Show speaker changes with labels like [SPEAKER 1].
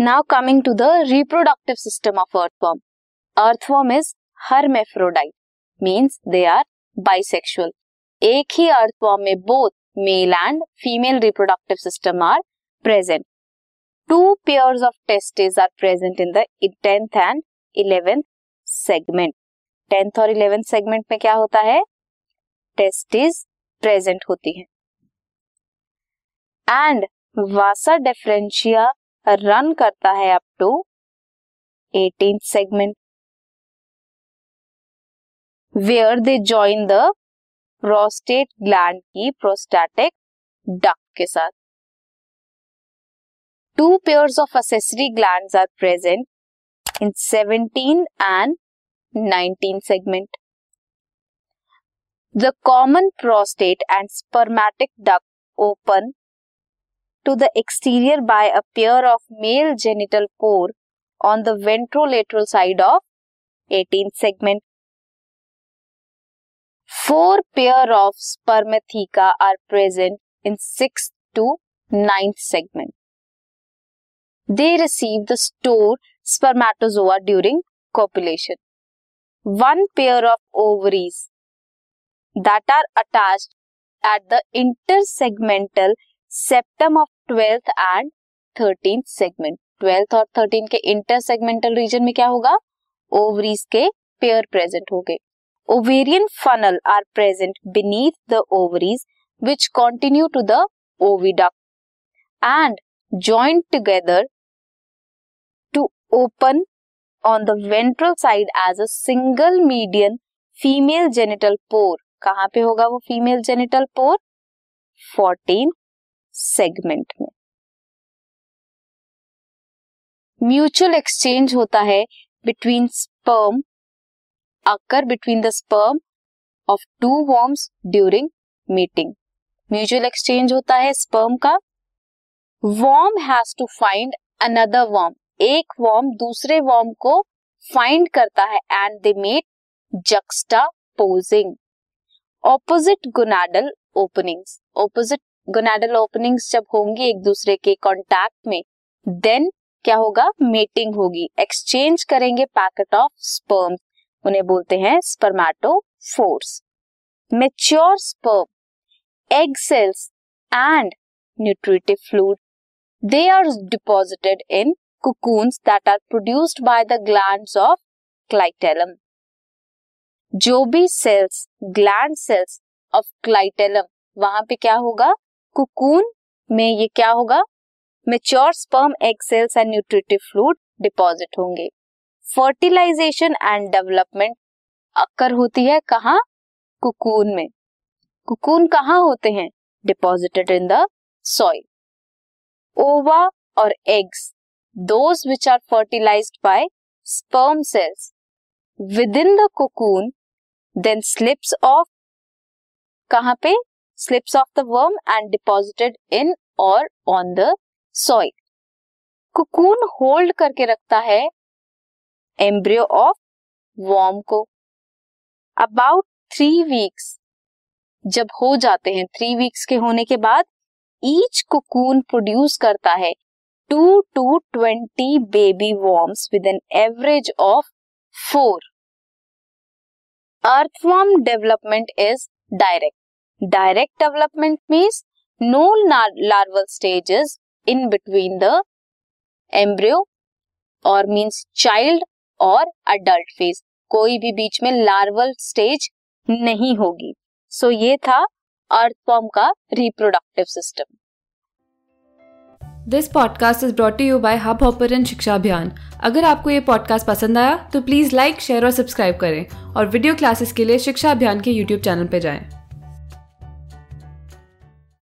[SPEAKER 1] Now coming to the reproductive system of earthworm earthworm is hermaphrodite means they are bisexual एक ही earthworm में both male and female reproductive system are present two pairs of testis are present in the tenth and eleventh segment tenth और eleventh segment में क्या होता है? Testis present होती है. एंड वासा डिफरेंशिया रन करता है up to eighteen segment where they join the prostate gland की प्रोस्टैटिक डक्ट के साथ. Two pairs of accessory glands are present in 17 and 19 segment the common prostate and spermatic duct open to the exterior by a pair of male genital pore on the ventrolateral side of 18th segment. Four pair of spermatheca are present in 6th to 9th segment. They receive the stored spermatozoa during copulation. One pair of ovaries that are attached at the intersegmental septum of twelfth and thirteen segment twelfth और thirteen के intersegmental region में क्या होगा? Ovaries के pair present हो गए ovarian funnel are present beneath the ovaries which continue to the oviduct and joint together to open on the ventral side as a single median female genital pore कहाँ पे होगा वो female genital pore fourteen segment में। Mutual exchange होता है between sperm occur between the sperm of two worms during meeting mutual exchange होता है sperm का। Worm has to find another worm एक वॉर्म दूसरे वॉर्म को फाइंड करता है and they mate juxtaposing opposite gonadal openings opposite gonadal openings जब होंगी एक दूसरे के कांटेक्ट में देन क्या होगा? मेटिंग होगी। एक्सचेंज करेंगे पैकेट ऑफ़ स्पर्म उन्हें बोलते हैं spermatophores mature sperm egg cells and nutritive fluid they are deposited in cocoons that are produced by the glands of clitellum. जो भी cells gland cells of clitellum वहाँ पे क्या होगा? कुकून में ये क्या होगा? Mature sperm egg cells and nutritive fluid deposit होंगे। फर्टिलाइजेशन एंड डेवलपमेंट अक्कर होती है कहा? कुकून में। कुकून कहाँ होते हैं? Deposited in the soil ova और eggs those which are fertilized by sperm cells within the cocoon then slips off कहाँ पे? Slips off the worm and deposited in और on the soil cocoon hold करके रखता है embryo of worm को। About three weeks जब हो जाते हैं थ्री वीक्स के होने के बाद ईच कुकून प्रोड्यूस करता है two to twenty baby worms with an average of four earthworm development is direct direct development means no larval stages in between the embryo और मीन्स चाइल्ड और adult phase कोई भी बीच में larval stage नहीं होगी। सो so, ये था अर्थफॉर्म का reproductive system
[SPEAKER 2] this podcast is brought you by hub hopper शिक्षा अभियान अगर आपको ये पॉडकास्ट पसंद आया तो प्लीज़ लाइक शेयर और सब्सक्राइब करें। और वीडियो क्लासेस के लिए शिक्षा अभियान के यूट्यूब चैनल पर जाएँ।